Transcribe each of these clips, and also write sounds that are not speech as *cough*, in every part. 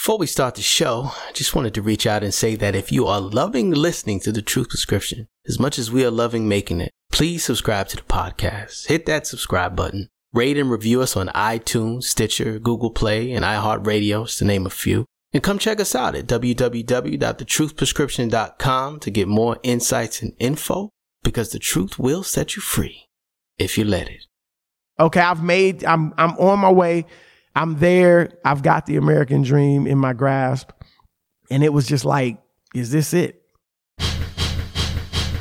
Before we start the show, I just wanted to reach out and say that if you are loving listening to the Truth Prescription as much as we are loving making it, please subscribe to the podcast. Hit that subscribe button. Rate and review us on iTunes, Stitcher, Google Play, and iHeartRadio, to name a few. And come check us out at www.thetruthprescription.com to get more insights and info because the truth will set you free if you let it. Okay, I've made I'm I'm on my way. I'm there. I've got the American dream in my grasp. And it was just like, is this it?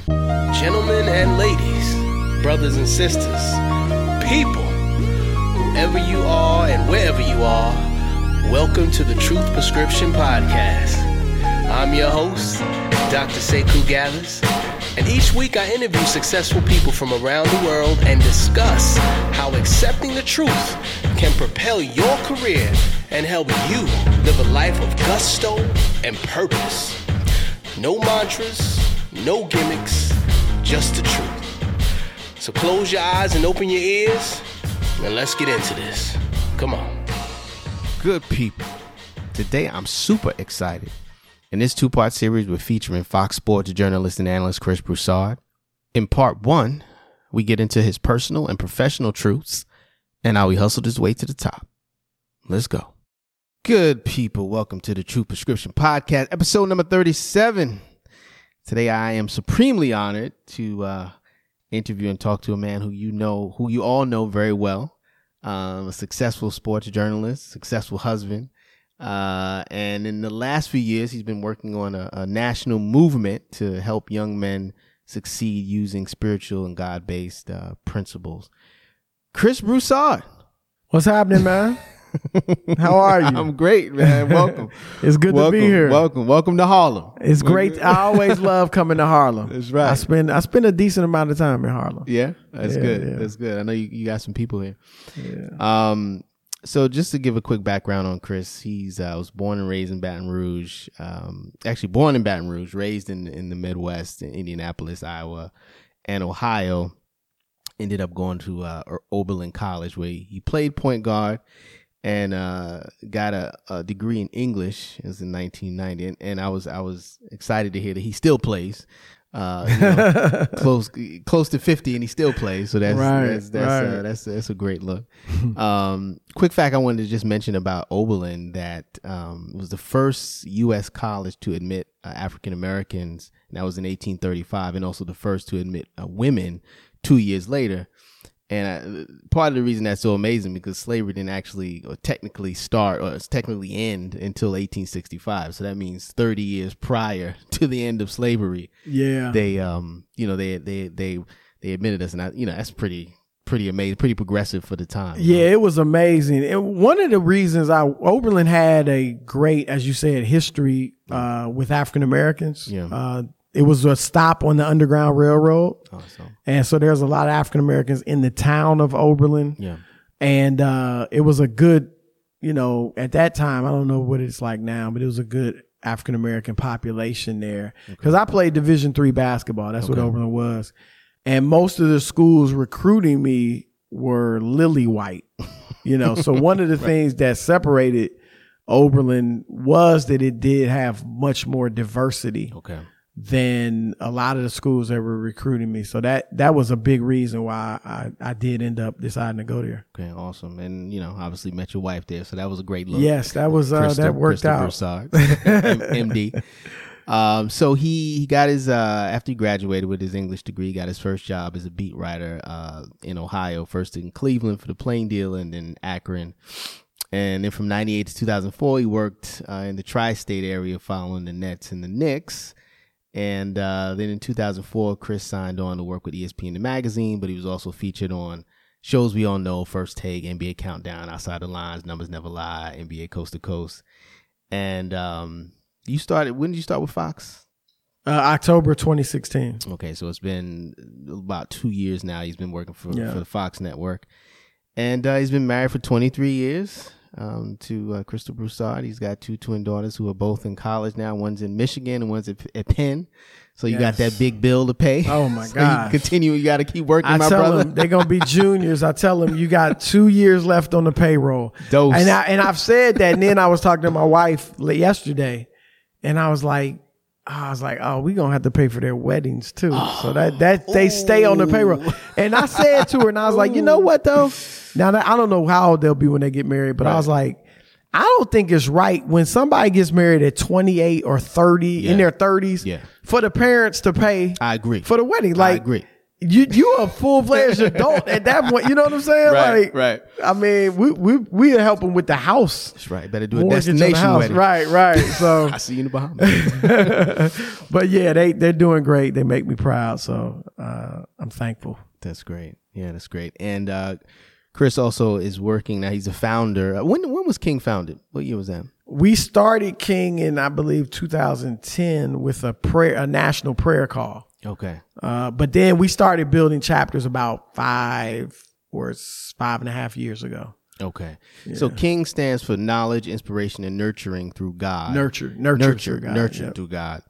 Gentlemen and ladies, brothers and sisters, people, whoever you are and wherever you are, welcome to the Truth Prescription Podcast. I'm your host, Dr. Sekou Gathers, and each week I interview successful people from around the world and discuss how accepting the truth can propel your career and help you live a life of gusto and purpose. No mantras, no gimmicks, just the truth. So close your eyes and open your ears, and let's get into this. Come on. Good people. Today I'm super excited. In this two part series, we're featuring Fox Sports journalist and analyst Chris Broussard. In part one, we get into his personal and professional truths and how he hustled his way to the top. Let's go. Good people, welcome to the Truth Prescription Podcast, episode number 37. Today I am supremely honored to uh, interview and talk to a man who you know, who you all know very well. Um, a successful sports journalist, successful husband. Uh, and in the last few years, he's been working on a, a national movement to help young men succeed using spiritual and God based uh, principles. Chris Broussard. What's happening, man? *laughs* How are you? I'm great, man. Welcome. *laughs* it's good welcome, to be here. Welcome. Welcome to Harlem. It's great. I always *laughs* love coming to Harlem. That's right. I spend I spend a decent amount of time in Harlem. Yeah, that's Yeah, good. yeah. That's good. I know you, you got some people here. Yeah. Um, so just to give a quick background on Chris, he's uh, was born and raised in Baton Rouge. Um, actually born in Baton Rouge, raised in in the Midwest, in Indianapolis, Iowa, and Ohio. Ended up going to uh, Oberlin College, where he played point guard and uh, got a, a degree in English. It was in 1990, and, and I was I was excited to hear that he still plays. Uh, you know, *laughs* close close to 50 and he still plays so that's Right, that's that's, right. uh, that's that's a great look *laughs* um quick fact i wanted to just mention about oberlin that um was the first u.s college to admit uh, african americans and that was in 1835 and also the first to admit uh, women two years later and uh, part of the reason that's so amazing because slavery didn't actually or technically start or technically end until 1865 so that means 30 years prior *laughs* to the end of slavery yeah. they um you know they they they they admitted us and I, you know that's pretty pretty amazing pretty progressive for the time Yeah, it was amazing. And one of the reasons I Oberlin had a great, as you said, history uh, with African Americans. Yeah. Uh, it was a stop on the Underground Railroad, awesome. And so there's a lot of African Americans in the town of Oberlin. yeah. And uh, it was a good, you know, at that time. I don't know what it's like now, but it was a good African American population there. Because I played Division three basketball. That's what Oberlin was, and most of the schools recruiting me were lily white. You know, so *laughs* one of the things that separated Oberlin was that it did have much more diversity. Okay than a lot of the schools that were recruiting me. So that that was a big reason why I, I did end up deciding to go there. okay awesome and you know obviously met your wife there so that was a great look Yes, that was uh, that worked Crystal out. Broussard, MD. *laughs* Um, so he, he got his uh, after he graduated with his English degree, he got his first job as a beat writer uh, in Ohio, first in Cleveland for the Plain Dealer, and then Akron. And then from '98 to 2004, he worked uh, in the tri-state area, following the Nets and the Knicks. And uh, then in 2004, Chris signed on to work with ESPN the magazine, but he was also featured on shows we all know: First Take, NBA Countdown, Outside the Lines, Numbers Never Lie, NBA Coast to Coast. And um, you started. When did you start with Fox? Uh, October 2016. Okay, so it's been about two years now. He's been working for Yeah. for the Fox network, and uh, he's been married for 23 years um, to uh, Crystal Broussard. He's got two twin daughters who are both in college now. One's in Michigan and one's at, at Penn. So you got that big bill to pay. Oh, my *laughs* so gosh. You continue. You got to keep working, I my tell brother. them they're gonna be *laughs* juniors. I tell them you got two years left on the payroll. Dose. And I and I've said that. And then I was talking to my wife yesterday, and I was like, I was like, oh, we gonna have to pay for their weddings too. so that that they stay on the payroll. And I said to her, and I was like, you know what though? Now that I don't know how old they'll be when they get married, but I was like. I don't think it's right when somebody gets married at 28 or 30 Yeah. in their 30s Yeah. for the parents to pay I agree. for the wedding. Like, I agree. You you a full fledged adult at that point. You know what I'm saying? Right, like, right. I mean, we we we are helping with the house. That's right. Better do a mortgage on the destination wedding. Right, right. *laughs* So, I see you in the Bahamas. *laughs* but yeah, they they're doing great. They make me proud. So uh, I'm thankful. that's great. Yeah, that's great. And uh, Chris also is working now. He's a founder. Uh, When when was King founded? What year was that? We started King in I believe 2010 with a prayer, a national prayer call. Okay. Uh, but then we started building chapters about five or five and a half years ago. Okay. So King stands for knowledge, inspiration, and nurturing through God. Nurture, nurture, nurture, God. nurture Yep. through God,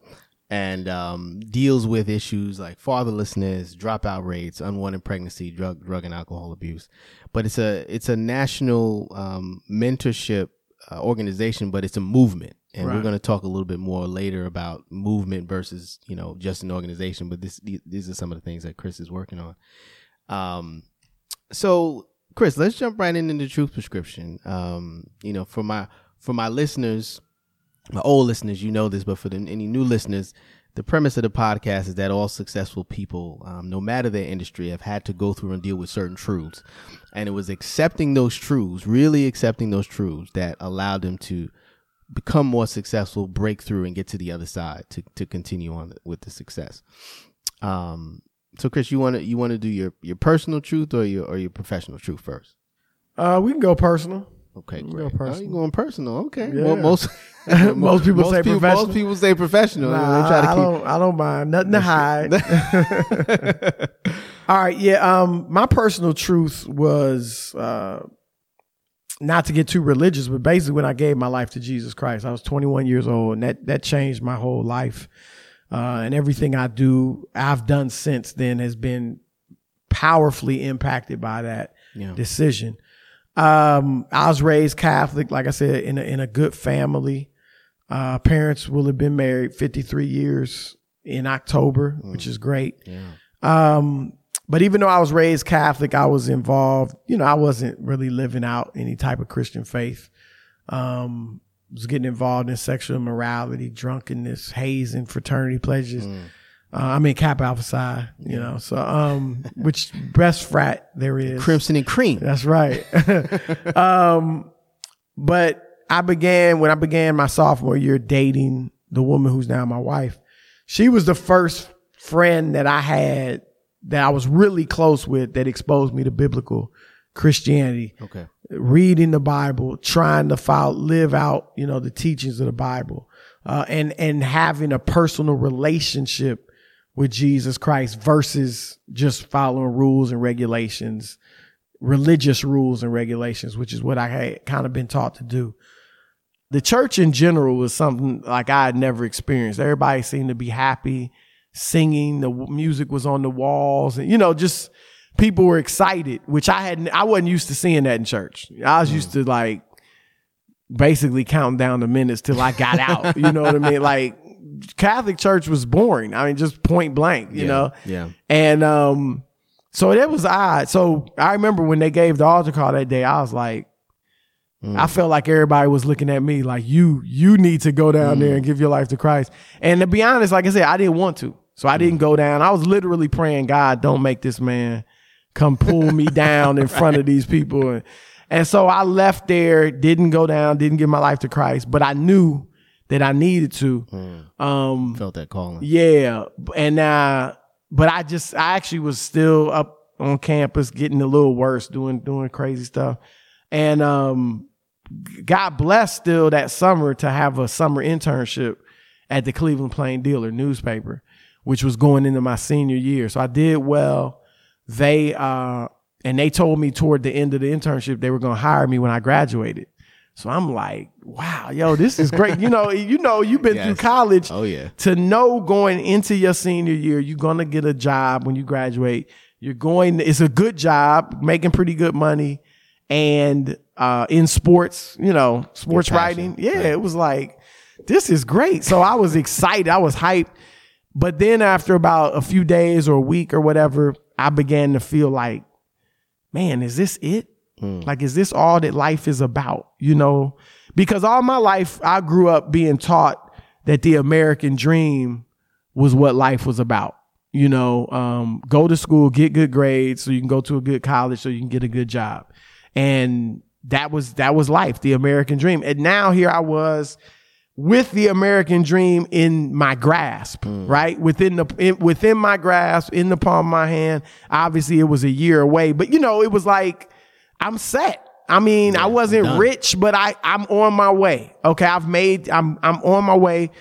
and um, deals with issues like fatherlessness, dropout rates, unwanted pregnancy, drug, drug and alcohol abuse. But it's a it's a national um, mentorship uh, organization, but it's a movement, and we're going to talk a little bit more later about movement versus you know just an organization. But this these, these are some of the things that Chris is working on. Um, so Chris, let's jump right into the truth prescription. Um, you know, for my for my listeners, my old listeners, you know this, but for the, any new listeners, the premise of the podcast is that all successful people, um, no matter their industry, have had to go through and deal with certain truths, and it was accepting those truths, really accepting those truths, that allowed them to become more successful, break through, and get to the other side to to continue on with the success. Um, so, Chris, you want to you want to do your your personal truth or your or your professional truth first? Uh, we can go personal. Okay, great. go Oh, you personal. going personal? Okay. Yeah. Well, most *laughs* *laughs* Most people say professional. Most people say professional. Nah, try to I keep. don't. I don't mind nothing to hide. *laughs* All right, yeah. Um, my personal truth was uh, not to get too religious, but basically when I gave my life to Jesus Christ, I was 21 years old, and that that changed my whole life. Uh, and everything I do, I've done since then has been powerfully impacted by that Yeah. decision. Um, I was raised Catholic, like I said, in a, in a good family. Uh, parents will have been married 53 years in October, which is great. Yeah. Um, but even though I was raised Catholic, I was involved, you know, I wasn't really living out any type of Christian faith. Um, was getting involved in sexual immorality, drunkenness, hazing, fraternity pledges. Uh, I mean, Kappa Alpha Psi, you know, so, um, which best frat there is. Crimson and cream. That's right. *laughs* um, but I began when I began my sophomore year dating the woman who's now my wife. She was the first friend that I had that I was really close with that exposed me to biblical Christianity, Okay. reading the Bible, trying to follow, live out, you know, the teachings of the Bible, uh, and and having a personal relationship with Jesus Christ versus just following rules and regulations religious rules and regulations, which is what I had kind of been taught to do. The church in general was something like I had never experienced. Everybody seemed to be happy, singing. The music was on the walls, and you know, just people were excited, which I hadn't. I wasn't used to seeing that in church. I was used mm. to like basically counting down the minutes till I got out. you know what I mean? Like Catholic church was boring. I mean, just point blank. You Yeah. know. Yeah. And um, so that was odd. So I remember when they gave the altar call that day, I was like, mm. I felt like everybody was looking at me like you, you need to go down mm. there and give your life to Christ. And to be honest, like I said, I didn't want to. So I mm. didn't go down. I was literally praying, God, don't make this man come pull me *laughs* down in front of these people. And, and so I left there, didn't go down, didn't give my life to Christ, but I knew that I needed to. Um, Felt that calling. yeah, and uh, but I just I actually was still up on campus, getting a little worse, doing doing crazy stuff, and um, God blessed still that summer to have a summer internship at the Cleveland Plain Dealer newspaper, which was going into my senior year. So I did well. They uh, and they told me toward the end of the internship they were going to hire me when I graduated. So I'm like, wow, yo, this is great. you know, you know, you've been Yes. through college Oh yeah. to know going into your senior year, you're gonna get a job when you graduate. You're going, it's a good job, making pretty good money, and uh, in sports, you know, sports writing. Yeah, it was like, this is great. So I was excited. I was hyped. But then after about a few days or a week or whatever, I began to feel like, man, is this it? Like, is this all that life is about? You know, because all my life I grew up being taught that the American dream was what life was about. You know, um, go to school, get good grades so you can go to a good college so you can get a good job. And that was that was life, the American dream. And now here I was with the American dream in my grasp, right? Within the in, within my grasp, in the palm of my hand. Obviously, it was a year away, but you know, it was like I'm set. I mean, I wasn't rich, but I I'm on my way. Okay, I've made I'm I'm on my way.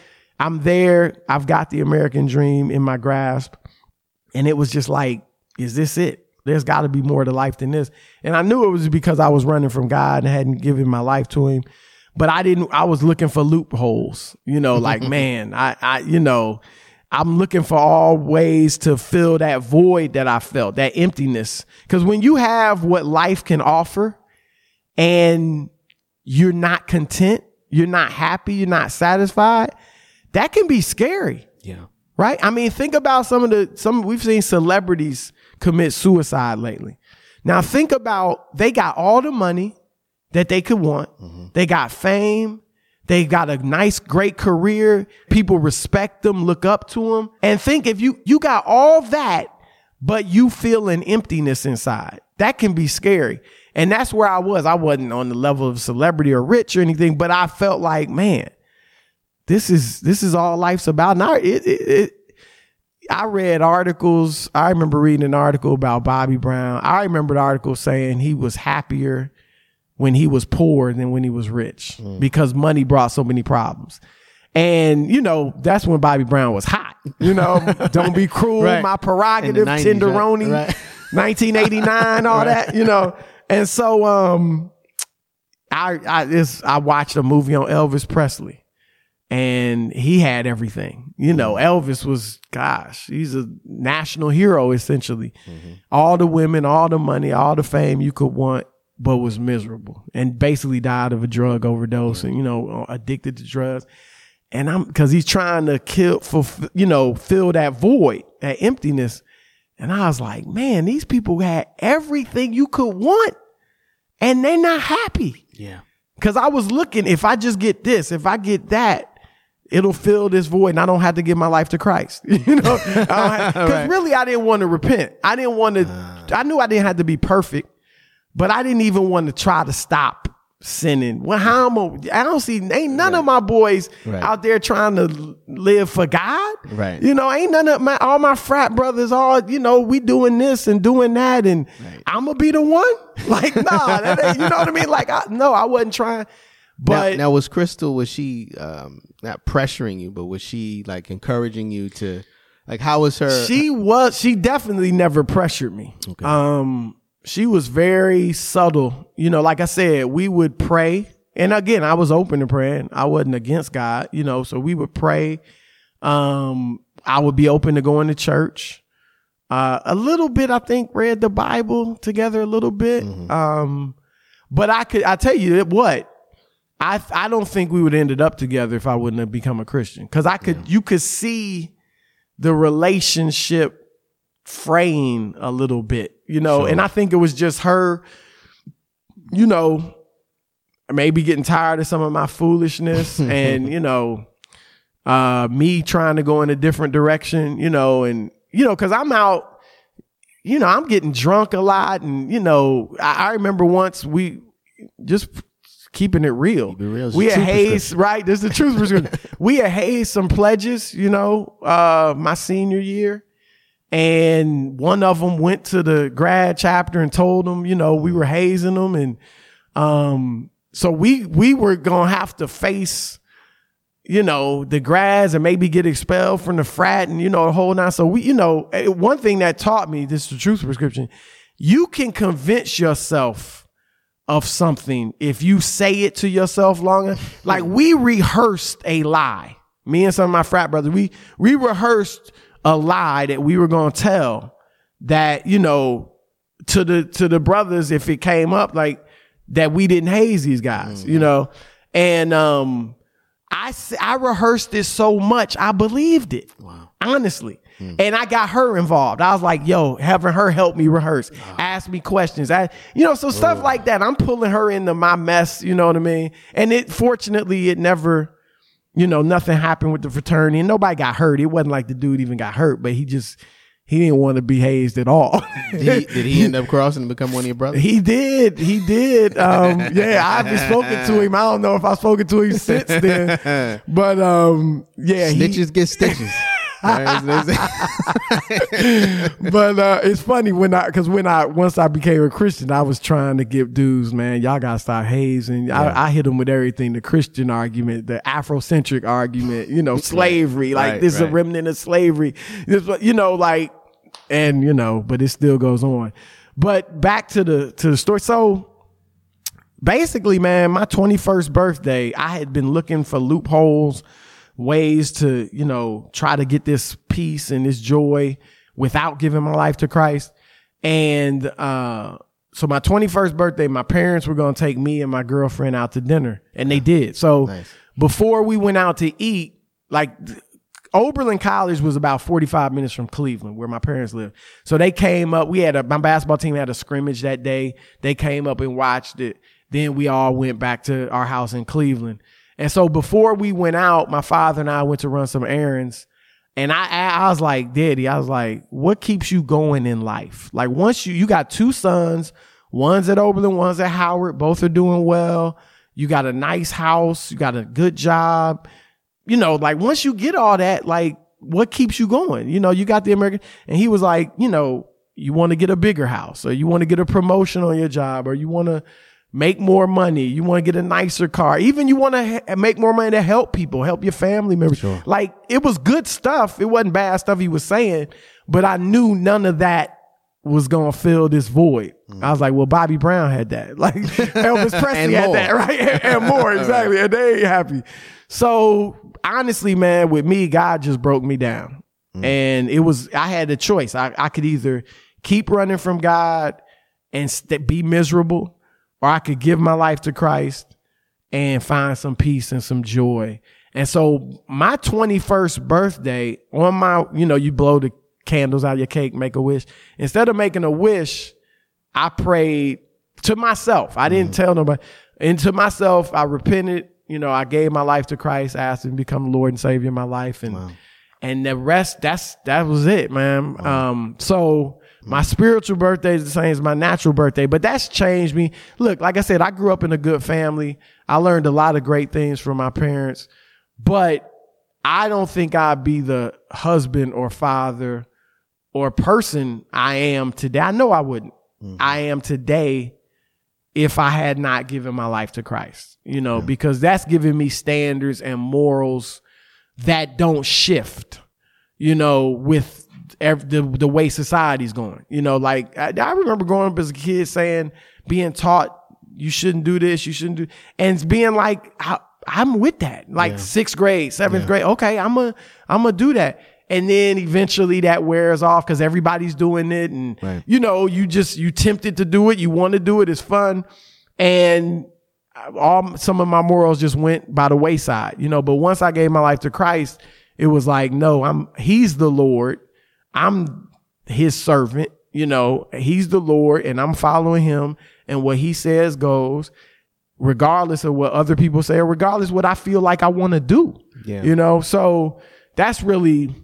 I'm there. I've got the American dream in my grasp. And it was just like, is this it? There's got to be more to life than this. And I knew it was because I was running from God and hadn't given my life to him. But I didn't, I was looking for loopholes, you know, like, *laughs* man, I, I, you know, I'm looking for all ways to fill that void that I felt, that emptiness. Cause when you have what life can offer and you're not content, you're not happy, you're not satisfied, that can be scary Yeah. right? I mean, think about some of the some we've seen celebrities commit suicide lately. Now think about they got all the money that they could want. Mm-hmm. They got fame. They got a nice, great career. People respect them, look up to them. And think if you you got all that, but you feel an emptiness inside. That can be scary. And that's where I was. I wasn't on the level of celebrity or rich or anything, but I felt like, man, this is this is all life's about. And I it, it, it I read articles. I remember reading an article about Bobby Brown. I remember the article saying he was happier when he was poor than when he was rich because money brought so many problems. And you know that's when Bobby Brown was hot. You know, *laughs* don't be cruel, Right. my prerogative, In 90s, tenderoni, Right. *laughs* 1989, all that. You know, and so um, I I this I watched a movie on Elvis Presley and he had everything. You know, Elvis was, gosh, he's a national hero essentially. All the women, all the money, all the fame you could want, but was miserable and basically died of a drug overdose and, you know, uh, addicted to drugs. And I'm, cause he's trying to kill, for, you know, fill that void, that emptiness. And I was like, man, these people had everything you could want and they're not happy. Yeah. Cause I was looking, if I just get this, if I get that, it'll fill this void and I don't have to give my life to Christ. *laughs* you know? I don't have- Cause *laughs* Right. really I didn't want to repent. I didn't want to, ah. I knew I didn't have to be perfect, but I didn't even want to try to stop sinning. Well, how am I, I don't see, ain't none of my boys Right. out there trying to live for God. Right. You know, ain't none of my, all my frat brothers, all, you know, we doing this and doing that and I'm gonna be the one. *laughs* Like, nah, that ain't, you know what I mean? Like, I, no, I wasn't trying. But now, now was Crystal was she um not pressuring you, but was she like encouraging you to like how was her she was she definitely never pressured me Okay. um she was very subtle. You know like i said we would pray. And again i was open to praying. I wasn't against god you know so we would pray. Um i would be open to going to church. Uh a little bit i think read the bible together a little bit. Um but i could i tell you what? I I don't think we would have ended up together if I wouldn't have become a Christian. Cause I could you could see the relationship fraying a little bit, you know, and I think it was just her, you know, maybe getting tired of some of my foolishness *laughs* and, you know, uh, me trying to go in a different direction, you know, and, you know, cause I'm out, you know, I'm getting drunk a lot. And, you know, I, I remember once we just keeping it real. Keep it real. We had truth right? This is the truth *laughs* we had hazed some pledges, you know, uh, my senior year. And one of them went to the grad chapter and told them, you know, we were hazing them. And, um, so we, we were to have to face, you know, the grads and maybe get expelled from the frat and, you know, the whole nine. So we, you know, eh, one thing that taught me, this is the truth prescription, you can convince yourself of something if you say it to yourself longer. Like we rehearsed a lie. Me and some of my frat brothers, we we rehearsed a lie that we were gonna tell that, you know, to the to the brothers if it came up like that we didn't haze these guys, you know. And um I, I rehearsed this so much I believed it. Wow. Honestly. And I got her involved. I was like, yo, having her help me rehearse, ask me questions. I, you know, so stuff like that. I'm pulling her into my mess, you know what I mean? And it fortunately it never, you know, nothing happened with the fraternity and nobody got hurt. It wasn't like the dude even got hurt, but he just he didn't want to be hazed at all. Did he, did he *laughs* end up crossing and become one of your brothers? He did. He did. Um, *laughs* yeah, I haven't spoken to him. I don't know if I've spoken to him since then. *laughs* But um, yeah, he, Snitches get stitches. As they say. but uh, it's funny when I because when I once I became a Christian, I was trying to give dudes, man, y'all gotta stop hazing. I, I hit them with everything: the Christian argument, the Afrocentric argument, you know, slavery. Like Right, this is a remnant of slavery. This, you know, like, and you know, but it still goes on. But back to the to the story. So basically, man, my 21st birthday, I had been looking for loopholes, ways to, you know, try to get this peace and this joy without giving my life to Christ. And, uh, so my 21st birthday, my parents were going to take me and my girlfriend out to dinner and they did. So Nice. before we went out to eat, like Oberlin College was about 45 minutes from Cleveland, where my parents lived. So they came up. We had a, my basketball team had a scrimmage that day. They came up and watched it. Then we all went back to our house in Cleveland. And so before we went out, my father and I went to run some errands. And I, I was like, Daddy, I was like, what keeps you going in life? Like once you, you got two sons, one's at Oberlin, one's at Howard, both are doing well. You got a nice house, you got a good job you know, like once you get all that, like what keeps you going? You know, you got the American, and he was like, you know, you want to get a bigger house, or you want to get a promotion on your job, or you want to make more money, you want to get a nicer car, even you want to ha- make more money to help people, help your family members. Like it was good stuff. It wasn't bad stuff he was saying, but I knew none of that was gonna fill this void. Mm. I was like, well, Bobby Brown had that. *laughs* Like Elvis *laughs* Presley had more. that, right? And, and more, *laughs* exactly. And they ain't happy. So honestly, man, with me, God just broke me down. Mm. And it was I had a choice. I, I could either keep running from God and st- be miserable, or I could give my life to Christ and find some peace and some joy. And so my 21st birthday on my, you know, you blow the candles out of your cake, make a wish. Instead of making a wish, I prayed to myself. I didn't tell nobody. And to myself, I repented. You know, I gave my life to Christ, asked him to become the Lord and Savior of my life. And and the rest, that's that was it, man. Um, so my spiritual birthday is the same as my natural birthday, but that's changed me. Look, like I said, I grew up in a good family. I learned a lot of great things from my parents, but I don't think I'd be the husband or father or person I am today. I know I wouldn't. Mm-hmm. I am today if I had not given my life to Christ, you know, because that's giving me standards and morals that don't shift, you know, with ev- the, the way society's going. You know, like I, I remember growing up as a kid saying, being taught you shouldn't do this, you shouldn't do, and being like, I, I'm with that. Like sixth grade, seventh grade, okay, I'm a, I'm gonna do that. And then eventually that wears off because everybody's doing it, and Right. you know, you just you tempted to do it, you want to do it, it's fun, and all some of my morals just went by the wayside, you know. But once I gave my life to Christ, it was like, no, I'm He's the Lord, I'm His servant, you know. He's the Lord, and I'm following Him, and what He says goes, regardless of what other people say, or regardless what I feel like I want to do, Yeah. you know. So that's really,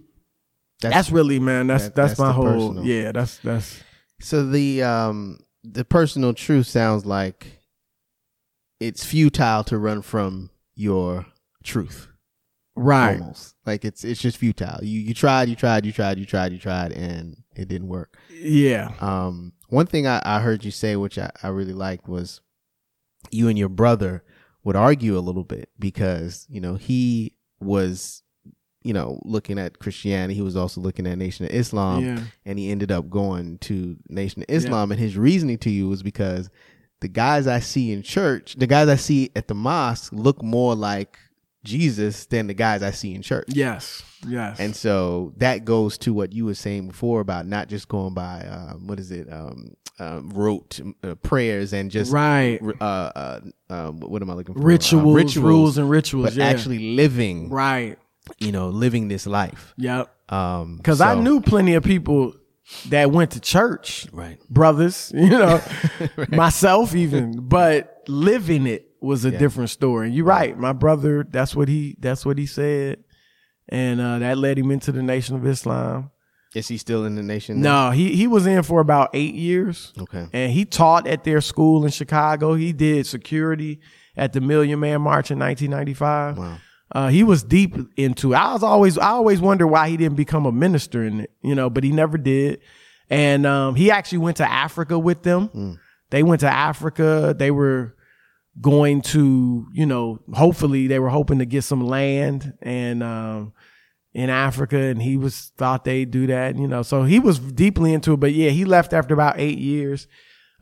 that's, really, man. That's that- that's, that's my whole, personal. yeah. That's that's So the um the personal truth sounds like it's futile to run from your truth. Right. Almost. Like it's it's just futile. You you tried, you tried, you tried, you tried, you tried, and it didn't work. Yeah. Um one thing I, I heard you say which I, I really liked was you and your brother would argue a little bit because, you know, he was you know, looking at Christianity, he was also looking at Nation of Islam yeah. and he ended up going to Nation of Islam. And his reasoning to you was because the guys I see in church, the guys I see at the mosque look more like Jesus than the guys I see in church. Yes. Yes. And so that goes to what you were saying before about not just going by um, what is it um, um, rote uh, prayers and just right. uh, uh, um, what am I looking for? Rituals, Uh, rituals, rules, and rituals. but yeah. actually living, right. you know, living this life. Yep. Um, Because I knew plenty of people that went to church, right. brothers, *laughs* you know, *laughs* myself even, but living it was a different story. And you're right. My brother, that's what he, that's what he said. And, uh, that led him into the Nation of Islam. Is he still in the nation? now? No, he, he was in for about eight years. Okay. And he taught at their school in Chicago. He did security at the Million Man March in 1995. Wow. Uh, he was deep into it. I was always, I always wonder why he didn't become a minister in it, you know, but he never did. And, um, he actually went to Africa with them. They went to Africa. They were going to, you know, hopefully they were hoping to get some land and, um, in Africa and he was thought they'd do that, you know. So he was deeply into it. But yeah, he left after about eight years.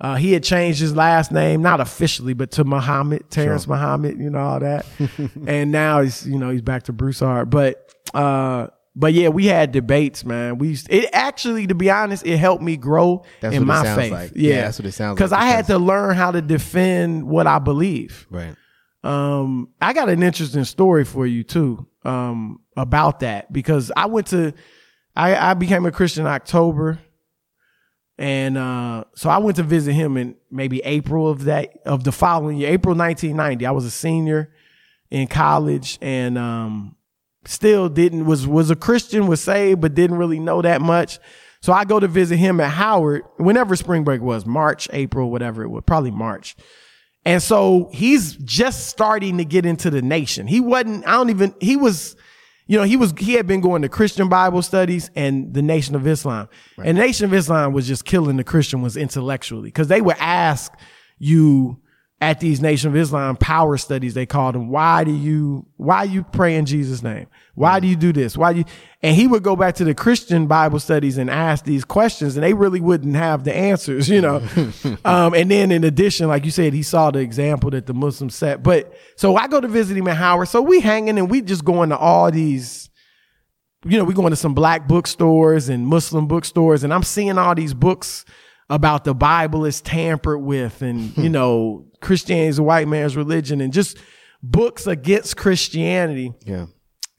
Uh, he had changed his last name, not officially, but to Muhammad, Terrence Muhammad, you know, all that. *laughs* and now he's, you know, he's back to Broussard. But, uh, but yeah, we had debates, man. We used, it actually, to be honest, it helped me grow That's in my faith. like. Yeah. Yeah, that's what it sounds like. Cause like, I had to learn how to defend what I believe. Right. Um, I got an interesting story for you too, um, about that because I went to, I, I became a Christian in October. And, uh, so I went to visit him in maybe April of that, of the following year, April 1990. I was a senior in college and, um, still didn't, was, was a Christian, was saved, but didn't really know that much. So I go to visit him at Howard whenever spring break was, March, April, whatever it was, probably March. And so he's just starting to get into the nation. He wasn't, I don't even, he was, you know, he was, he had been going to Christian Bible studies and the Nation of Islam. And the Nation of Islam was just killing the Christian ones intellectually because they would ask you at these Nation of Islam power studies, they called them, why do you, why you pray in Jesus' name? Why do you do this? Why do you, and he would go back to the Christian Bible studies and ask these questions and they really wouldn't have the answers, you know? *laughs* um, and then in addition, like you said, he saw the example that the Muslims set. But so I go to visit him at Howard. So we hanging and we just going to all these, you know, we going to some black bookstores and Muslim bookstores and I'm seeing all these books about the Bible is tampered with and, you *laughs* know, Christianity is a white man's religion and just books against Christianity. Yeah.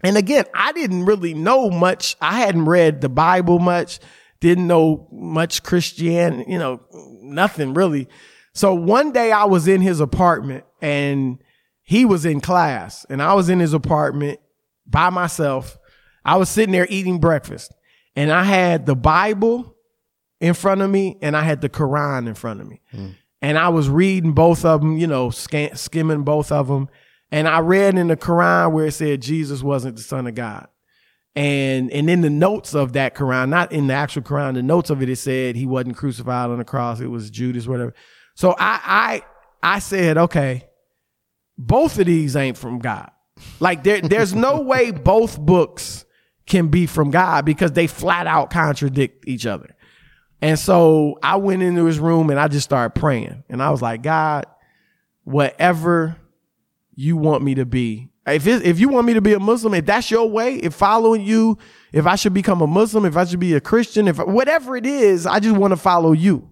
And again, I didn't really know much. I hadn't read the Bible much, didn't know much Christianity, you know, nothing really. So one day I was in his apartment and he was in class and I was in his apartment by myself. I was sitting there eating breakfast and I had the Bible in front of me and I had the Quran in front of me. Hmm. And I was reading both of them, you know, scan- skimming both of them. And I read in the Quran where it said Jesus wasn't the son of God. And and in the notes of that Quran, not in the actual Quran, the notes of it, it said he wasn't crucified on the cross. It was Judas, whatever. So I I I said, okay, both of these ain't from God. Like there, there's no *laughs* way both books can be from God because they flat out contradict each other. And so I went into his room and I just started praying. And I was like, God, whatever you want me to be. If it, if you want me to be a Muslim, if that's your way, if following you, if I should become a Muslim, if I should be a Christian, if whatever it is, I just want to follow you.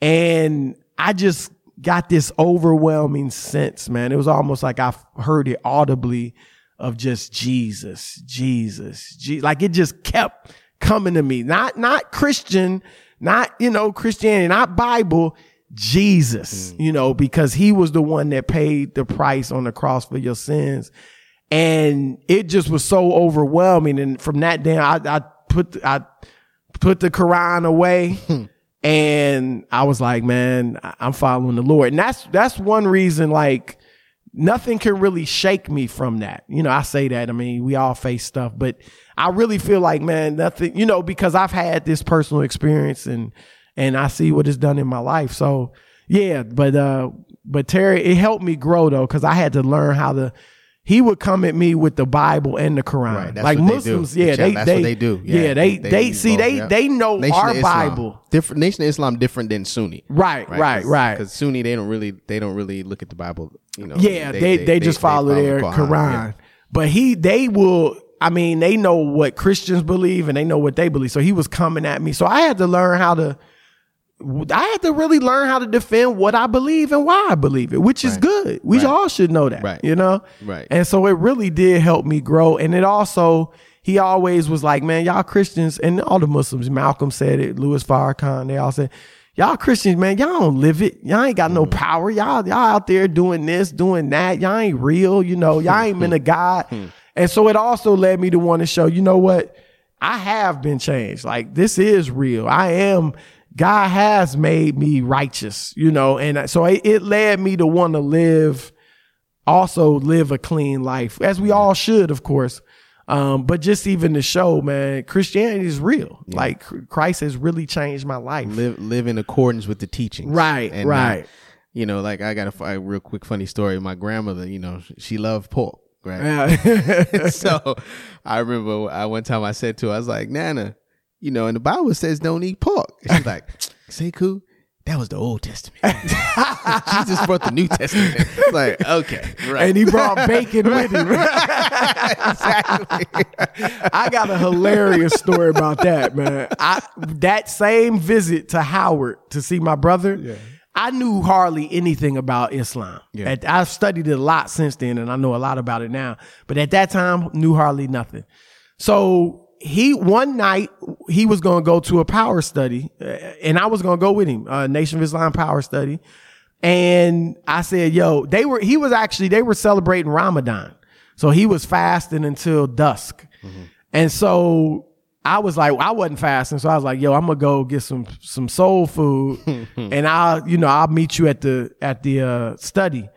And I just got this overwhelming sense, man. It was almost like I heard it audibly of just Jesus, Jesus, Je- like it just kept coming to me. Not not Christian, not you know Christianity, not Bible, Jesus, mm. you know, because he was the one that paid the price on the cross for your sins. And it just was so overwhelming. And from that day, I, I put, I put the Quran away *laughs* hmm. and I was like, man, I'm following the Lord. And that's, that's one reason, like, nothing can really shake me from that. You know, I say that. I mean, we all face stuff, but I really feel like, man, nothing, you know, because I've had this personal experience and, and I see what it's done in my life. So yeah, but, uh, but Terry, it helped me grow though, cause I had to learn how to he would come at me with the Bible and the Quran. Right, that's like what they. Muslims, yeah, they, that's they what they do. Yeah, Yeah, they they- they, see both, they yeah. they know Nation our. Bible. different. Nation of Islam different than Sunni. Right, right, right. Because Sunni, they don't really, they don't really look at the Bible. You know, Yeah, they they, just follow, their the Quran. yeah. But he they will I mean, they know what Christians believe and they know what they believe. So he was coming at me. So I had to learn how to I had to really learn how to defend what I believe and why I believe it, which is Right. good. We Right. all should know that. Right. You know? Right. And so it really did help me grow. And it also he always was like, man, y'all Christians and all the Muslims, Malcolm said it, Louis Farrakhan, they all said, Y'all Christians, man, y'all don't live it. Y'all ain't got no Mm. power. Y'all, y'all out there doing this, doing that. Y'all ain't real. You know, *laughs* y'all ain't been a God. and so it also led me to want to show, you know what? I have been changed. Like this is real. I am, God has made me righteous, you know, and so it, it led me to want to live, also live a clean life as we all should, of course. Um, but just even to show, man, Christianity is real. Like Christ has really changed my life. live live in accordance with the teachings. Right, not, right. you know, like I got a, a real quick funny story. My grandmother, you know, she loved pork, right? Yeah. *laughs* so I remember I one time I said to her, I was like, Nana, you know, and the Bible says don't eat pork. And she's like, say cool. That was the Old Testament. *laughs* Jesus brought the New Testament. It's like, okay, right. and he brought bacon with him. *laughs* exactly. I got a hilarious story about that, man. I that same visit to Howard to see my brother. I knew hardly anything about Islam. Yeah. At- I've studied it a lot since then, and I know a lot about it now. But at that time, knew hardly nothing. So he one night he was going to go to a power study, uh, and I was going to go with him, uh, Nation of Islam power study. And I said, "Yo, they were." He was actually they were celebrating Ramadan, so he was fasting until dusk. And so I was like, I wasn't fasting, so I was like, "Yo, I'm gonna go get some some soul food, *laughs* and I'll you know I'll meet you at the at the uh, study."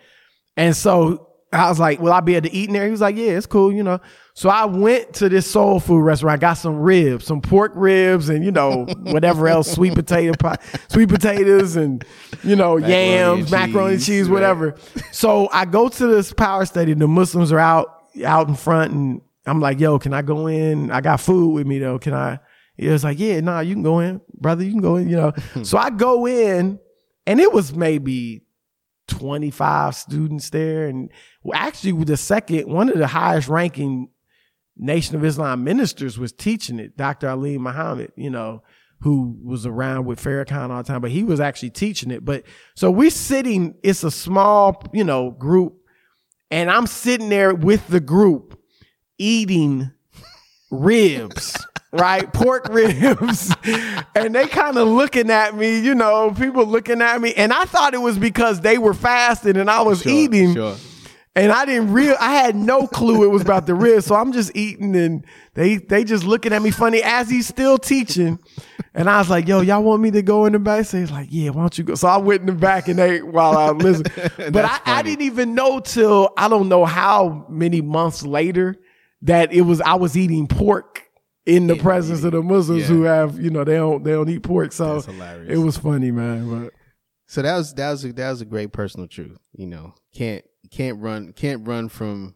And so I was like, "Will I be able to eat in there?" He was like, "Yeah, it's cool, you know." So I went to this soul food restaurant, I got some ribs, some pork ribs, and you know whatever else, *laughs* sweet potato pie, sweet potatoes, and you know Macaroni yams, and macaroni and cheese, cheese, right. whatever. So I go to this power study. The Muslims are out out in front, and I'm like, "Yo, can I go in? I got food with me though. Can I?" It was like, "Yeah, nah, you can go in, brother. You can go in." You know. *laughs* so I go in, and it was maybe 25 students there. And actually, the second, one of the highest ranking Nation of Islam ministers was teaching it, Dr. Alim Muhammad, you know, who was around with Farrakhan all the time, but he was actually teaching it. But so we're sitting, it's a small, you know, group, and I'm sitting there with the group eating ribs. *laughs* Right, pork ribs, *laughs* and they kind of looking at me, you know, people looking at me, and I thought it was because they were fasting and I was Sure, eating, Sure. And I didn't real I had no clue it was about the ribs. So I'm just eating and they they just looking at me funny as he's still teaching. And I was like, yo, y'all want me to go in the back? So he's like, yeah, why don't you go? So I went in the back and ate while I listened. *laughs* But I, I didn't even know till I don't know how many months later that it was I was eating pork in the presence of the Muslims yeah. who have, you know, they don't they don't eat pork. So it was funny, man. But So that was that was a, that was a great personal truth. You know, can't can't run can't run from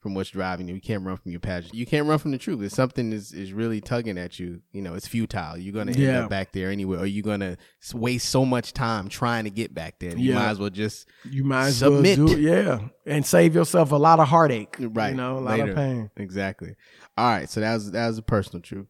from what's driving you. You can't run from your passion. You can't run from the truth. If something is is really tugging at you, you know, it's futile. You're gonna end Yeah. up back there anyway, or you're gonna waste so much time trying to get back there. You Yeah. might as well just You might as Submit. well do yeah, and save yourself a lot of heartache, right, You know, a lot later. of pain. Exactly. All right. So that was that was a personal truth.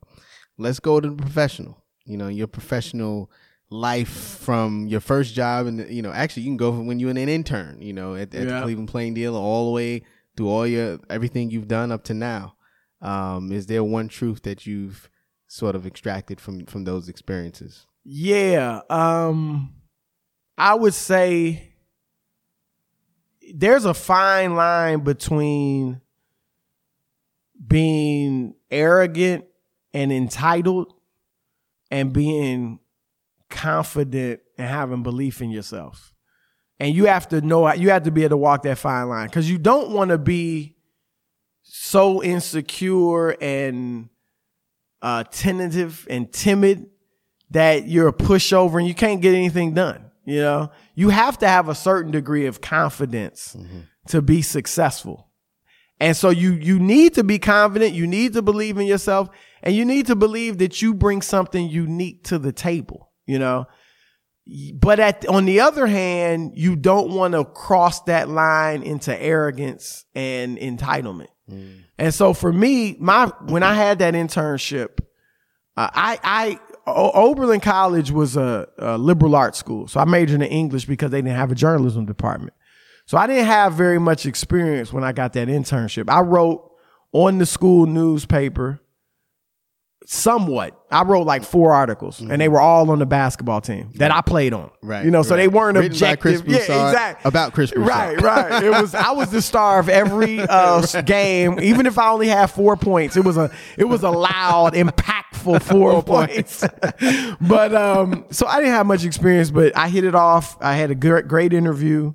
Let's go to the professional. You know, your professional life from your first job, and you know, actually, you can go from when you were an intern. You know, at, at the Cleveland Plain Dealer, all the way through all your everything you've done up to now. Um, is there one truth that you've sort of extracted from from those experiences? Yeah, um, I would say there's a fine line between being arrogant and entitled and being confident and having belief in yourself. And you have to know you have to be able to walk that fine line cuz you don't want to be so insecure and uh tentative and timid that you're a pushover and you can't get anything done. You know, you have to have a certain degree of confidence to be successful. And so you you need to be confident, you need to believe in yourself, and you need to believe that you bring something unique to the table, you know? But at on the other hand, you don't want to cross that line into arrogance and entitlement. Mm. And so for me, my when I had that internship, uh, I I Oberlin College was a, a, liberal arts school, so I majored in English because they didn't have a journalism department. So I didn't have very much experience when I got that internship. I wrote on the school newspaper somewhat. I wrote like four articles, mm-hmm. and they were all on the basketball team that I played on. Right, you know, so they weren't Written objective. yeah, exactly. About Chris Broussard. Right, right. It was. I was the star of every *laughs* uh, game, even if I only had four points. It was a. It was a loud, impactful *laughs* four, points. *laughs* but um, so I didn't have much experience, but I hit it off. I had a great, great interview,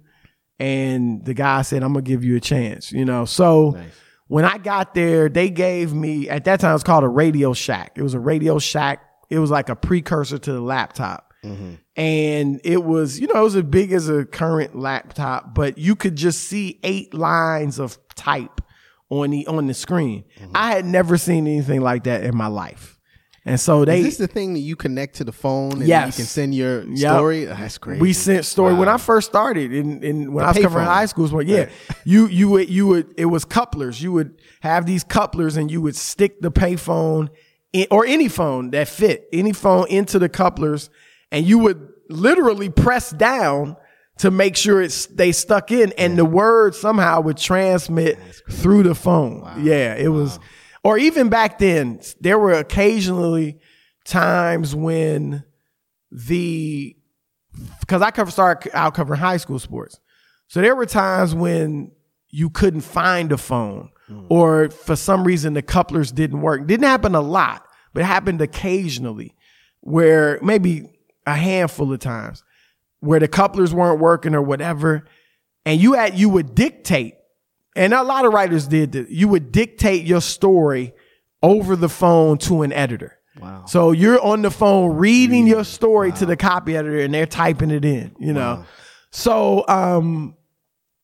and the guy said, "I'm gonna give you a chance." You know, so. Nice when I got there, they gave me, at that time, it was called a Radio Shack. It was a Radio Shack. It was like a precursor to the laptop. Mm-hmm. And it was, you know, it was as big as a current laptop, but you could just see eight lines of type on the, on the screen. Mm-hmm. I had never seen anything like that in my life. And so they. Is this the thing that you connect to the phone and yes. you can send your yep. story? Oh, that's crazy. We sent story wow. when I first started in, in when the I was covering phone. high schools. Well, yeah, *laughs* you you would you would it was couplers. You would have these couplers and you would stick the payphone or any phone that fit any phone into the couplers, and you would literally press down to make sure it's they stuck in, and the word somehow would transmit through the phone. Wow. Yeah, it wow. was or even back then, there were occasionally times when the because I cover started out covering high school sports, so there were times when you couldn't find a phone, mm. or for some reason the couplers didn't work. Didn't happen a lot, but it happened occasionally, where maybe a handful of times where the couplers weren't working or whatever, and you had you would dictate and a lot of writers did that. You would dictate your story over the phone to an editor. Wow. So you're on the phone reading your story wow. to the copy editor and they're typing it in, you know. Wow. So um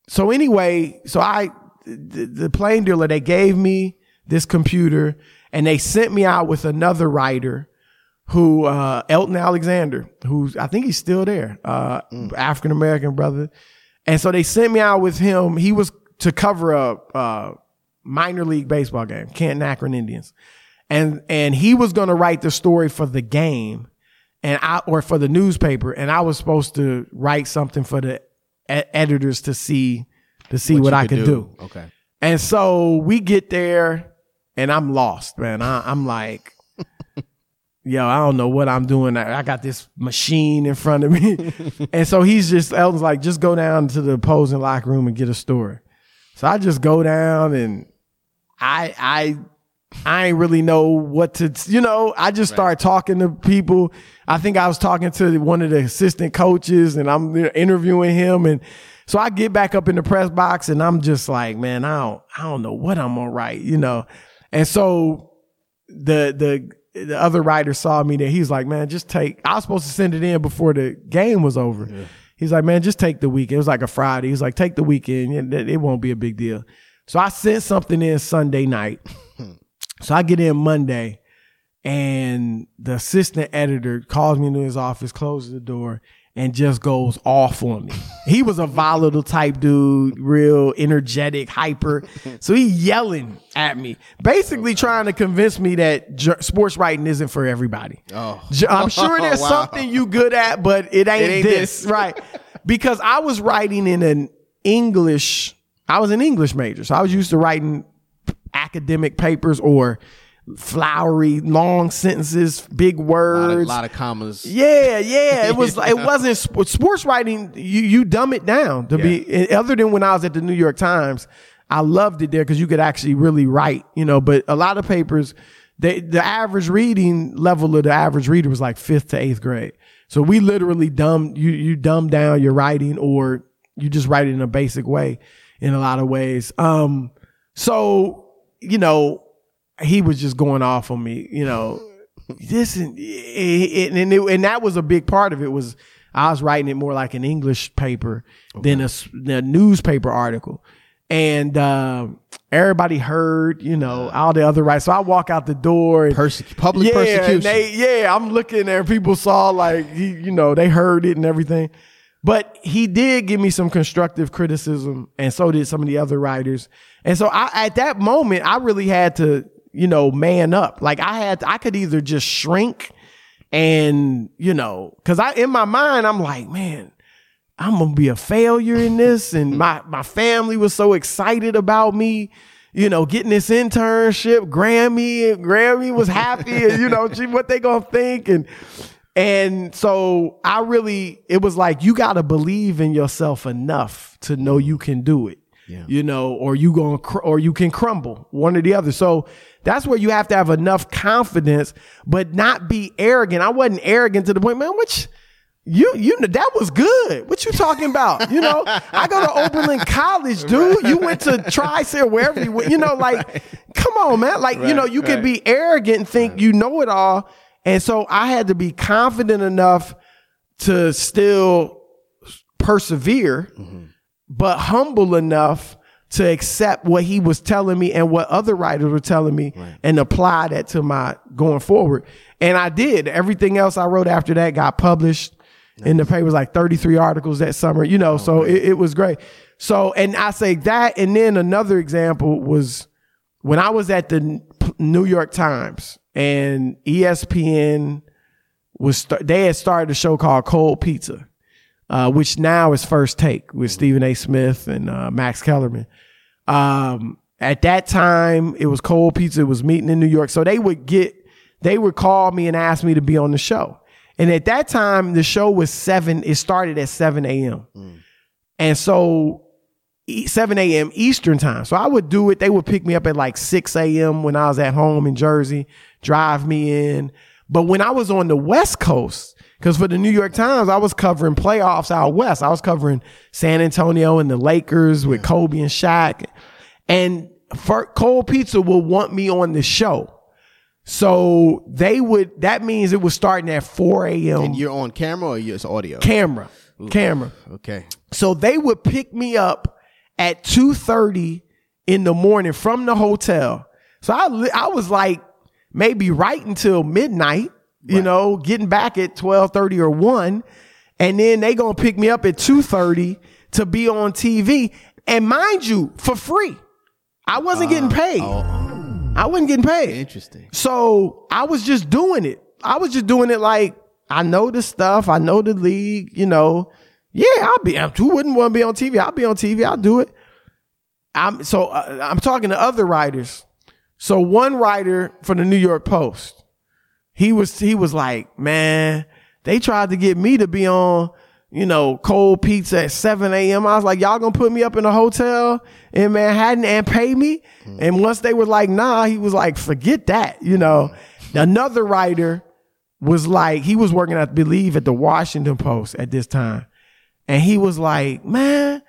so anyway, so I the, the plain dealer they gave me this computer and they sent me out with another writer who uh Elton Alexander, who's I think he's still there, uh mm. African American brother. And so they sent me out with him. He was to cover a, a minor league baseball game, Canton Akron Indians. And, and he was going to write the story for the game and I, or for the newspaper. And I was supposed to write something for the e- editors to see, to see what, what I could, could do. do. Okay. And so we get there and I'm lost, man. I, I'm like, yo, I don't know what I'm doing. I, I got this machine in front of me. *laughs* and so he's just, Elton's like, just go down to the opposing locker room and get a story. So I just go down and I I I ain't really know what to you know, I just start talking to people. I think I was talking to one of the assistant coaches and I'm interviewing him and so I get back up in the press box and I'm just like, man, I don't I don't know what I'm gonna write, you know. And so the the the other writer saw me there. He's like, man, just take. I was supposed to send it in before the game was over. Yeah. He's like, man, just take the weekend. It was like a Friday. He's like, take the weekend. It, won't be a big deal. So I sent something in Sunday night. so I get in Monday and the assistant editor calls me into his office, closes the door, and just goes off on me. he was a volatile type dude, real energetic, hyper. So he yelling at me, basically trying to convince me that j- sports writing isn't for everybody. Oh, I'm sure there's *laughs* wow. something you good at, but it ain't, it ain't this. this. right? Because I was writing in an English, I was an English major, so I was used to writing academic papers or flowery, long sentences, big words, a lot of, lot of commas. Yeah, yeah. It was. *laughs* it wasn't sports writing. You you dumb it down to yeah. be. Other than when I was at the New York Times, I loved it there because you could actually really write. You know, but a lot of papers, they, the average reading level of the average reader was like fifth to eighth grade. So we literally dumb you you dumb down your writing or you just write it in a basic way in a lot of ways. Um, so you know he was just going off on me, you know. this and and, it, and that was a big part of it was I was writing it more like an English paper okay. than a, a, newspaper article, and uh, everybody heard, you know, all the other rights. So I walk out the door and Persecu- public yeah, persecution. they, yeah, I'm looking there. People saw like he, you know, they heard it and everything. But he did give me some constructive criticism, and so did some of the other writers. And so I, at that moment, I really had to, you know, man up. Like I had, I could either just shrink and, you know, cause I, in my mind, I'm like, man, I'm gonna be a failure in this. And *laughs* my, my family was so excited about me, you know, getting this internship. Grammy, Grammy was happy, and you know, gee, what they gonna think? And and so I really, it was like you gotta believe in yourself enough to know you can do it. Yeah. You know, or you going cr- or you can crumble, one or the other. So that's where you have to have enough confidence, but not be arrogant. I wasn't arrogant to the point, man, which you you know that was good. What you talking about? You know, *laughs* I go to Oberlin College, dude. You went to Tri-State, wherever you went. You know, like, come on, man. Like, you know, you can be arrogant and think you know it all. And so I had to be confident enough to still persevere, mm-hmm. But humble enough to accept what he was telling me and what other writers were telling me and apply that to my going forward. And I did. Everything else I wrote after that got published in the papers, like 33 articles that summer, you know, so oh, it, it was great. So, and I say that. And then another example was when I was at the New York Times and ESPN was, they had started a show called Cold Pizza uh, which now is First Take with Stephen A. Smith and uh, Max Kellerman. Um, at that time, it was Cold Pizza. It was meeting in New York, so they would get, they would call me and ask me to be on the show. And at that time, the show was seven. It started at seven a.m. And so e- 7 a.m. Eastern time. So I would do it. They would pick me up at like 6 a.m. when I was at home in Jersey, drive me in. But when I was on the West Coast, because for the New York Times, I was covering playoffs out west. I was covering San Antonio and the Lakers with Kobe and Shaq. And Cold Pizza will want me on the show. So they would, that means it was starting at 4 a.m. And you're on camera or you're it's audio? camera, camera. okay. So they would pick me up at 2:30 in the morning from the hotel. So I I was like maybe right until midnight, you know, getting back at 12:30 or 1 and then they going to pick me up at 2:30 to be on TV and mind you for free. I wasn't getting paid. I wasn't getting paid. Interesting. So I was just doing it. I was just doing it like I know the stuff. I know the league. You know, yeah, I'll be. Who wouldn't want to be on TV? I'll be on TV. I'll do it. I'm so uh, I'm talking to other writers. So one writer for the New York Post, he was he was like, man, they tried to get me to be on, you know, cold pizza at 7 a.m. I was like, y'all gonna put me up in a hotel in Manhattan and pay me? Mm. And once they were like, nah, he was like, forget that, you know. Mm. Another writer was like, he was working, I believe, at the Washington Post at this time. And he was like, man,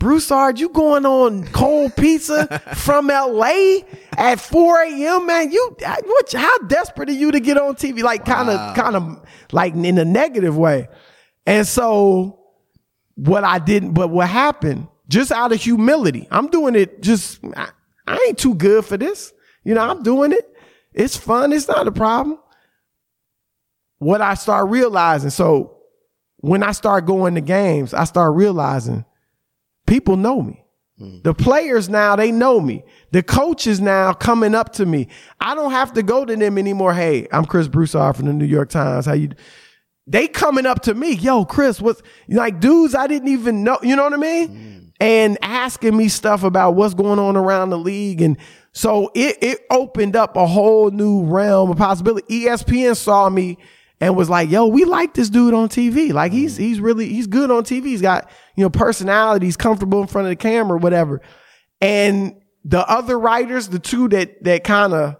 Broussard, you going on cold pizza *laughs* from LA at 4 a.m., man? You, what, how desperate are you to get on TV? Like, kind of, kind of like in a negative way. And so, what I didn't, but what happened, just out of humility, I'm doing it just, I, I ain't too good for this. You know, I'm doing it. It's fun. It's not a problem. What I start realizing, so when I start going to games, I start realizing people know me. Hmm. The players now, they know me. The coaches now coming up to me. I don't have to go to them anymore. Hey, I'm Chris Broussard from the New York Times. How you? They coming up to me. Yo, Chris, what's like dudes I didn't even know. You know what I mean? Hmm. And asking me stuff about what's going on around the league. And so it, it opened up a whole new realm of possibility. ESPN saw me and was like, yo, we like this dude on TV. Like he's he's really he's good on TV. He's got, you know, personality, he's comfortable in front of the camera, whatever. And the other writers, the two that that kind of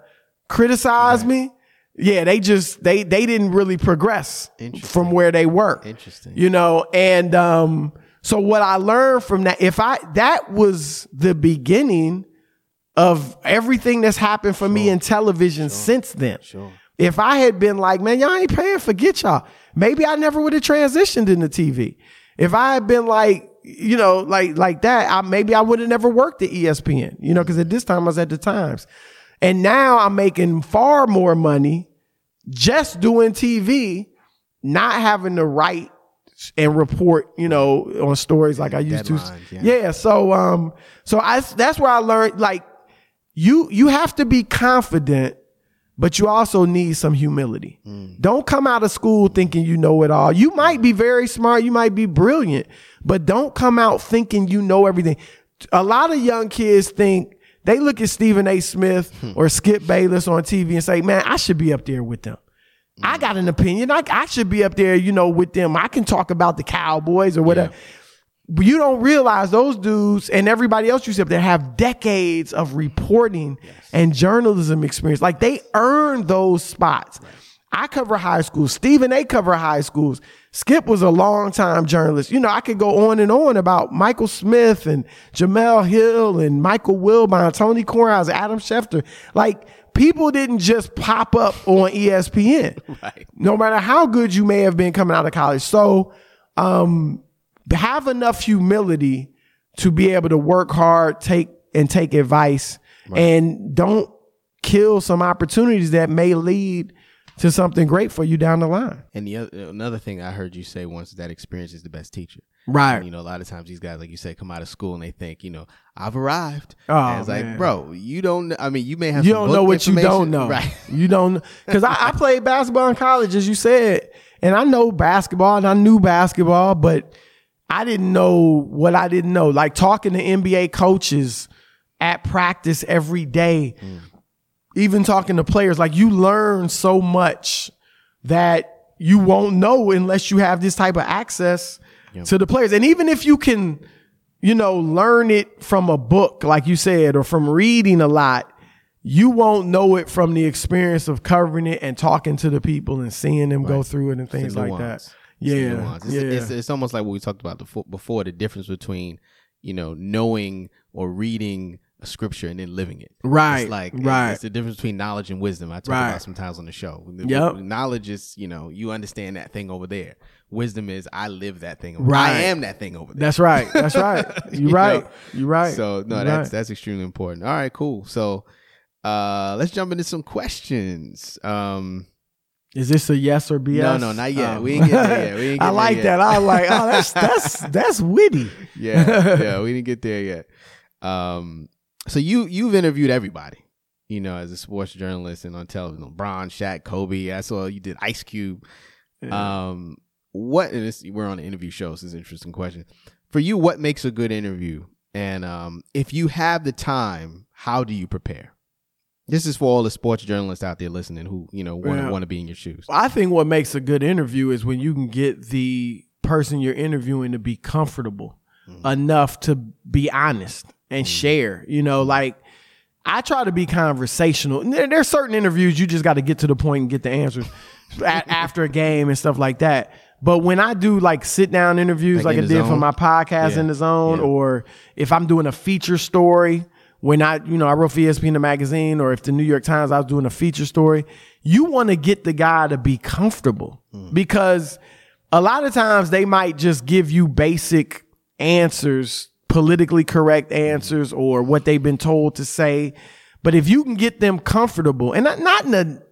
criticized me, yeah, they just they they didn't really progress from where they were. Interesting. You know, and um so what I learned from that, if I that was the beginning of everything that's happened for me in television since then. Sure. If I had been like, man, y'all ain't paying, forget y'all. Maybe I never would have transitioned into TV. If I had been like, you know, like like that, I maybe I would have never worked at ESPN, you know, because at this time I was at the Times. And now I'm making far more money just doing TV, not having to write and report, you know, on stories like I used Deadlines, to. yeah. Yeah. So um so I that's where I learned like you you have to be confident but you also need some humility. Mm. Don't come out of school thinking you know it all. You might be very smart, you might be brilliant, but don't come out thinking you know everything. A lot of young kids think they look at Stephen A. Smith hmm. or Skip Bayless on TV and say, "Man, I should be up there with them." I mm. got an opinion. I, I should be up there, you know, with them. I can talk about the Cowboys or whatever. But you don't realize those dudes and everybody else you see up there have decades of reporting and journalism experience. Like they earned those spots. I cover high schools. Stephen A cover high schools. Skip was a long time journalist. You know, I could go on and on about Michael Smith and Jemele Hill and Michael Wilbon, Tony Kornheiser, Adam Schefter. Like people didn't just pop up on ESPN. *laughs* Right. No matter how good you may have been coming out of college. So, um, have enough humility to be able to work hard, take and take advice, and don't kill some opportunities that may lead to something great for you down the line. And the other, another thing I heard you say once is that experience is the best teacher. Right. And, you know, a lot of times these guys, like you said, come out of school and they think, you know, I've arrived. Oh, it's man. like, bro, you don't. I mean, you may have You don't know what you don't know. *laughs* right? You don't because I, I played basketball in college, as you said, and I know basketball and I knew basketball, but I didn't know what I didn't know. Like talking to NBA coaches at practice every day, even talking to players, like you learn so much that you won't know unless you have this type of access to the players. And even if you can, you know, learn it from a book, like you said, or from reading a lot, you won't know it from the experience of covering it and talking to the people and seeing them go through it and things like that. Yeah, nuance. It's, yeah. it's, it's almost like what we talked about before, before the difference between, you know, knowing or reading a scripture and then living it. Right, It's like, right. It's the difference between knowledge and wisdom. I talk Right. about sometimes on the show. The- Yep. Knowledge is, you know, you understand that thing over there. Wisdom is, I live that thing. Over Right. I am that thing over there. That's right. That's right. *laughs* You're You right. know? You're right. So no, You're that's right. that's extremely important. All right, cool. So uh let's jump into some questions. Um Is this a yes or BS? No, no, not yet. Oh. We ain't get there yet. We ain't I like that. I like. Oh, that's that's *laughs* that's witty. yeah, yeah, we didn't get there yet. Um, so you you've interviewed everybody, you know, as a sports journalist and on television. LeBron, Shaq, Kobe. I saw you did Ice Cube. Um, what? And this, we're on an interview show. So this is an interesting question for you. What makes a good interview? And um, if you have the time, how do you prepare? This is for all the sports journalists out there listening who you know want to Yeah. want to be in your shoes. I think what makes a good interview is when you can get the person you're interviewing to be comfortable mm-hmm. enough to be honest and mm-hmm. share. You know, like I try to be conversational. And There, there's certain interviews you just got to get to the point and get the answers *laughs* a- after a game and stuff like that. But when I do like sit down interviews, Like like, in I the did for zone? my podcast Yeah. in the zone, Yeah. or if I'm doing a feature story, when I, you know, I wrote for ESPN the magazine, or if the New York Times, I was doing a feature story, you want to get the guy to be comfortable mm. because a lot of times they might just give you basic answers, politically correct mm-hmm. answers, or what they've been told to say. But if you can get them comfortable, and not, not in a,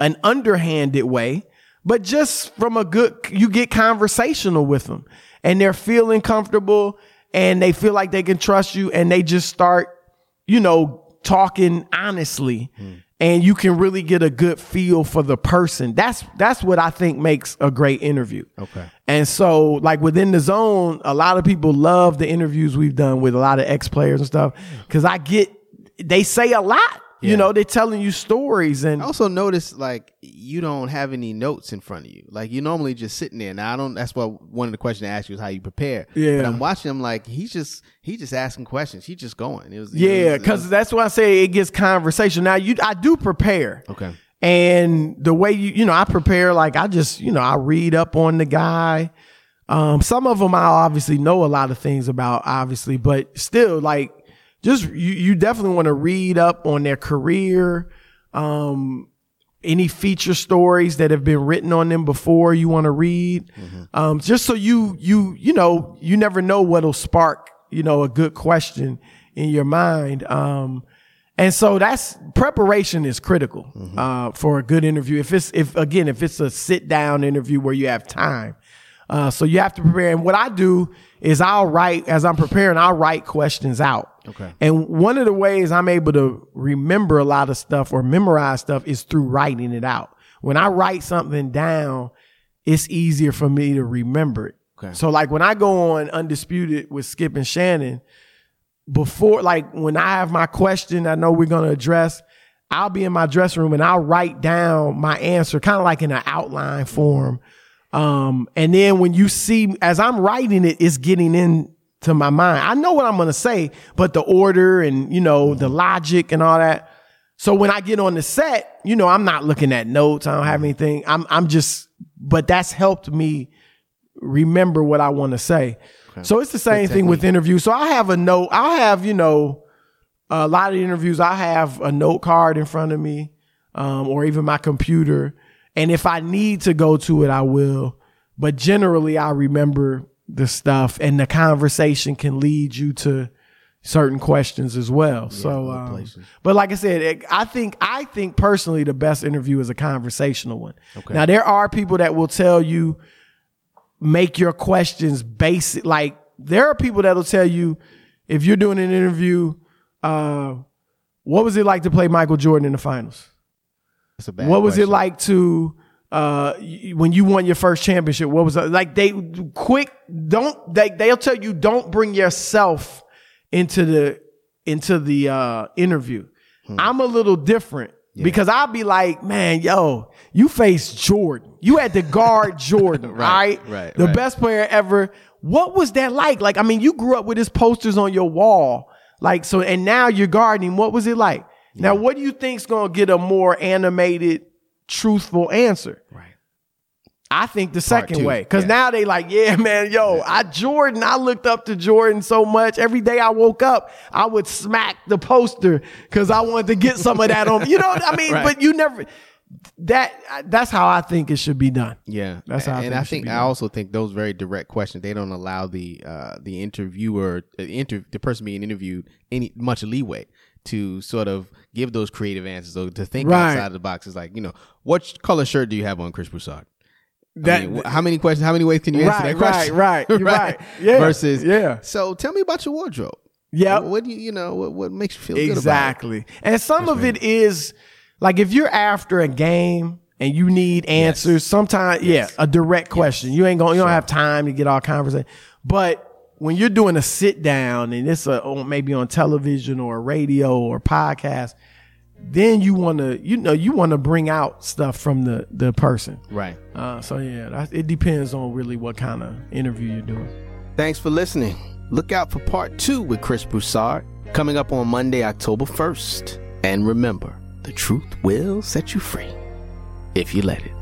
an underhanded way, but just from a good, you get conversational with them and they're feeling comfortable and they feel like they can trust you and they just start, you know, talking honestly and you can really get a good feel for the person. That's, that's what I think makes a great interview. Okay. And so, like within the zone, a lot of people love the interviews we've done with a lot of ex players and stuff because I get, they say a lot. Yeah. You know, they're telling you stories and I also notice like you don't have any notes in front of you. Like you normally just sitting there. Now I don't. That's why one of the questions I asked you is how you prepare. Yeah. But I'm watching him like he's just he's just asking questions. He's just going. It was Yeah, because that's why I say it gets conversation. Now you, I do prepare, okay. and the way you, you know, I prepare like I just, you know, I read up on the guy. Um, some of them I obviously know a lot of things about, obviously, but still, like, just you, you definitely want to read up on their career. Um, any feature stories that have been written on them before you want to read. Um, just so you you you know you never know what'll spark you know a good question in your mind. Um, and so that's preparation is critical uh, for a good interview. If it's if again if it's a sit down interview where you have time, uh, so you have to prepare. And what I do is I'll write as I'm preparing. I'll write questions out. Okay. And one of the ways I'm able to remember a lot of stuff or memorize stuff is through writing it out. When I write something down, it's easier for me to remember it. Okay. So like when I go on Undisputed with Skip and Shannon, before like when I have my question I know we're gonna address, I'll be in my dressing room and I'll write down my answer, kind of like in an outline form. Um, and then when you see as I'm writing it, it's getting into my mind. I know what I'm gonna say, but the order and you know the logic and all that. So when I get on the set, you know, I'm not looking at notes. I don't have anything. I'm I'm just but that's helped me remember what I want to say. So it's the same thing with interviews. So I have a note. I have, you know, a lot of interviews. I have a note card in front of me, um, or even my computer. And if I need to go to it, I will. But generally, I remember the stuff, and the conversation can lead you to certain questions as well. so, um, but like I said, it, I think I think personally the best interview is a conversational one. Now there are people that will tell you make your questions basic. Like there are people that'll tell you if you're doing an interview, uh, what was it like to play Michael Jordan in the finals? That's a bad what was it like to uh when you won your first championship what was it like they quick don't they they'll tell you don't bring yourself into the into the uh interview. Hmm. i'm a little different because i'll be like man yo you faced jordan. You had to guard *laughs* jordan right, right, the right. best player ever. What was that like? Like i mean you grew up with his posters on your wall like so and now you're guarding him. What was it like now what do you think's gonna get a more animated truthful answer Right. I think the second two, way. Because yeah. now they like, yeah, *laughs* man, yo, I Jordan, I looked up to Jordan so much. Every day I woke up, I would smack the poster because I wanted to get some of that on. You know what I *laughs* mean? Right. But you never that that's how I think it should be done. Yeah, That's how I and think I think I also think those very direct questions they don't allow the uh, the interviewer, the inter the person being interviewed any much leeway to sort of give those creative answers or to think Right. outside the box. It's like you know, what color shirt do you have on, Chris Broussard? I That mean, how many questions? How many ways can you answer Right, that question? right, *laughs* right. You're right. Yeah, Versus yeah. So tell me about your wardrobe. Yeah, What, do you you know? What, what makes you feel good about it? Exactly. And some of it is like if you're after a game and you need answers, sometimes yeah, a direct question. You ain't going to you don't have time to get all conversation. But when you're doing a sit down and it's a maybe on television or radio or podcast, then you want to you know you want to bring out stuff from the the person. Right. Uh, so yeah, that, it depends on really what kind of interview you're doing. Thanks for listening. Look out for part two with Chris Broussard coming up on Monday, October 1st. And remember, the truth will set you free if you let it.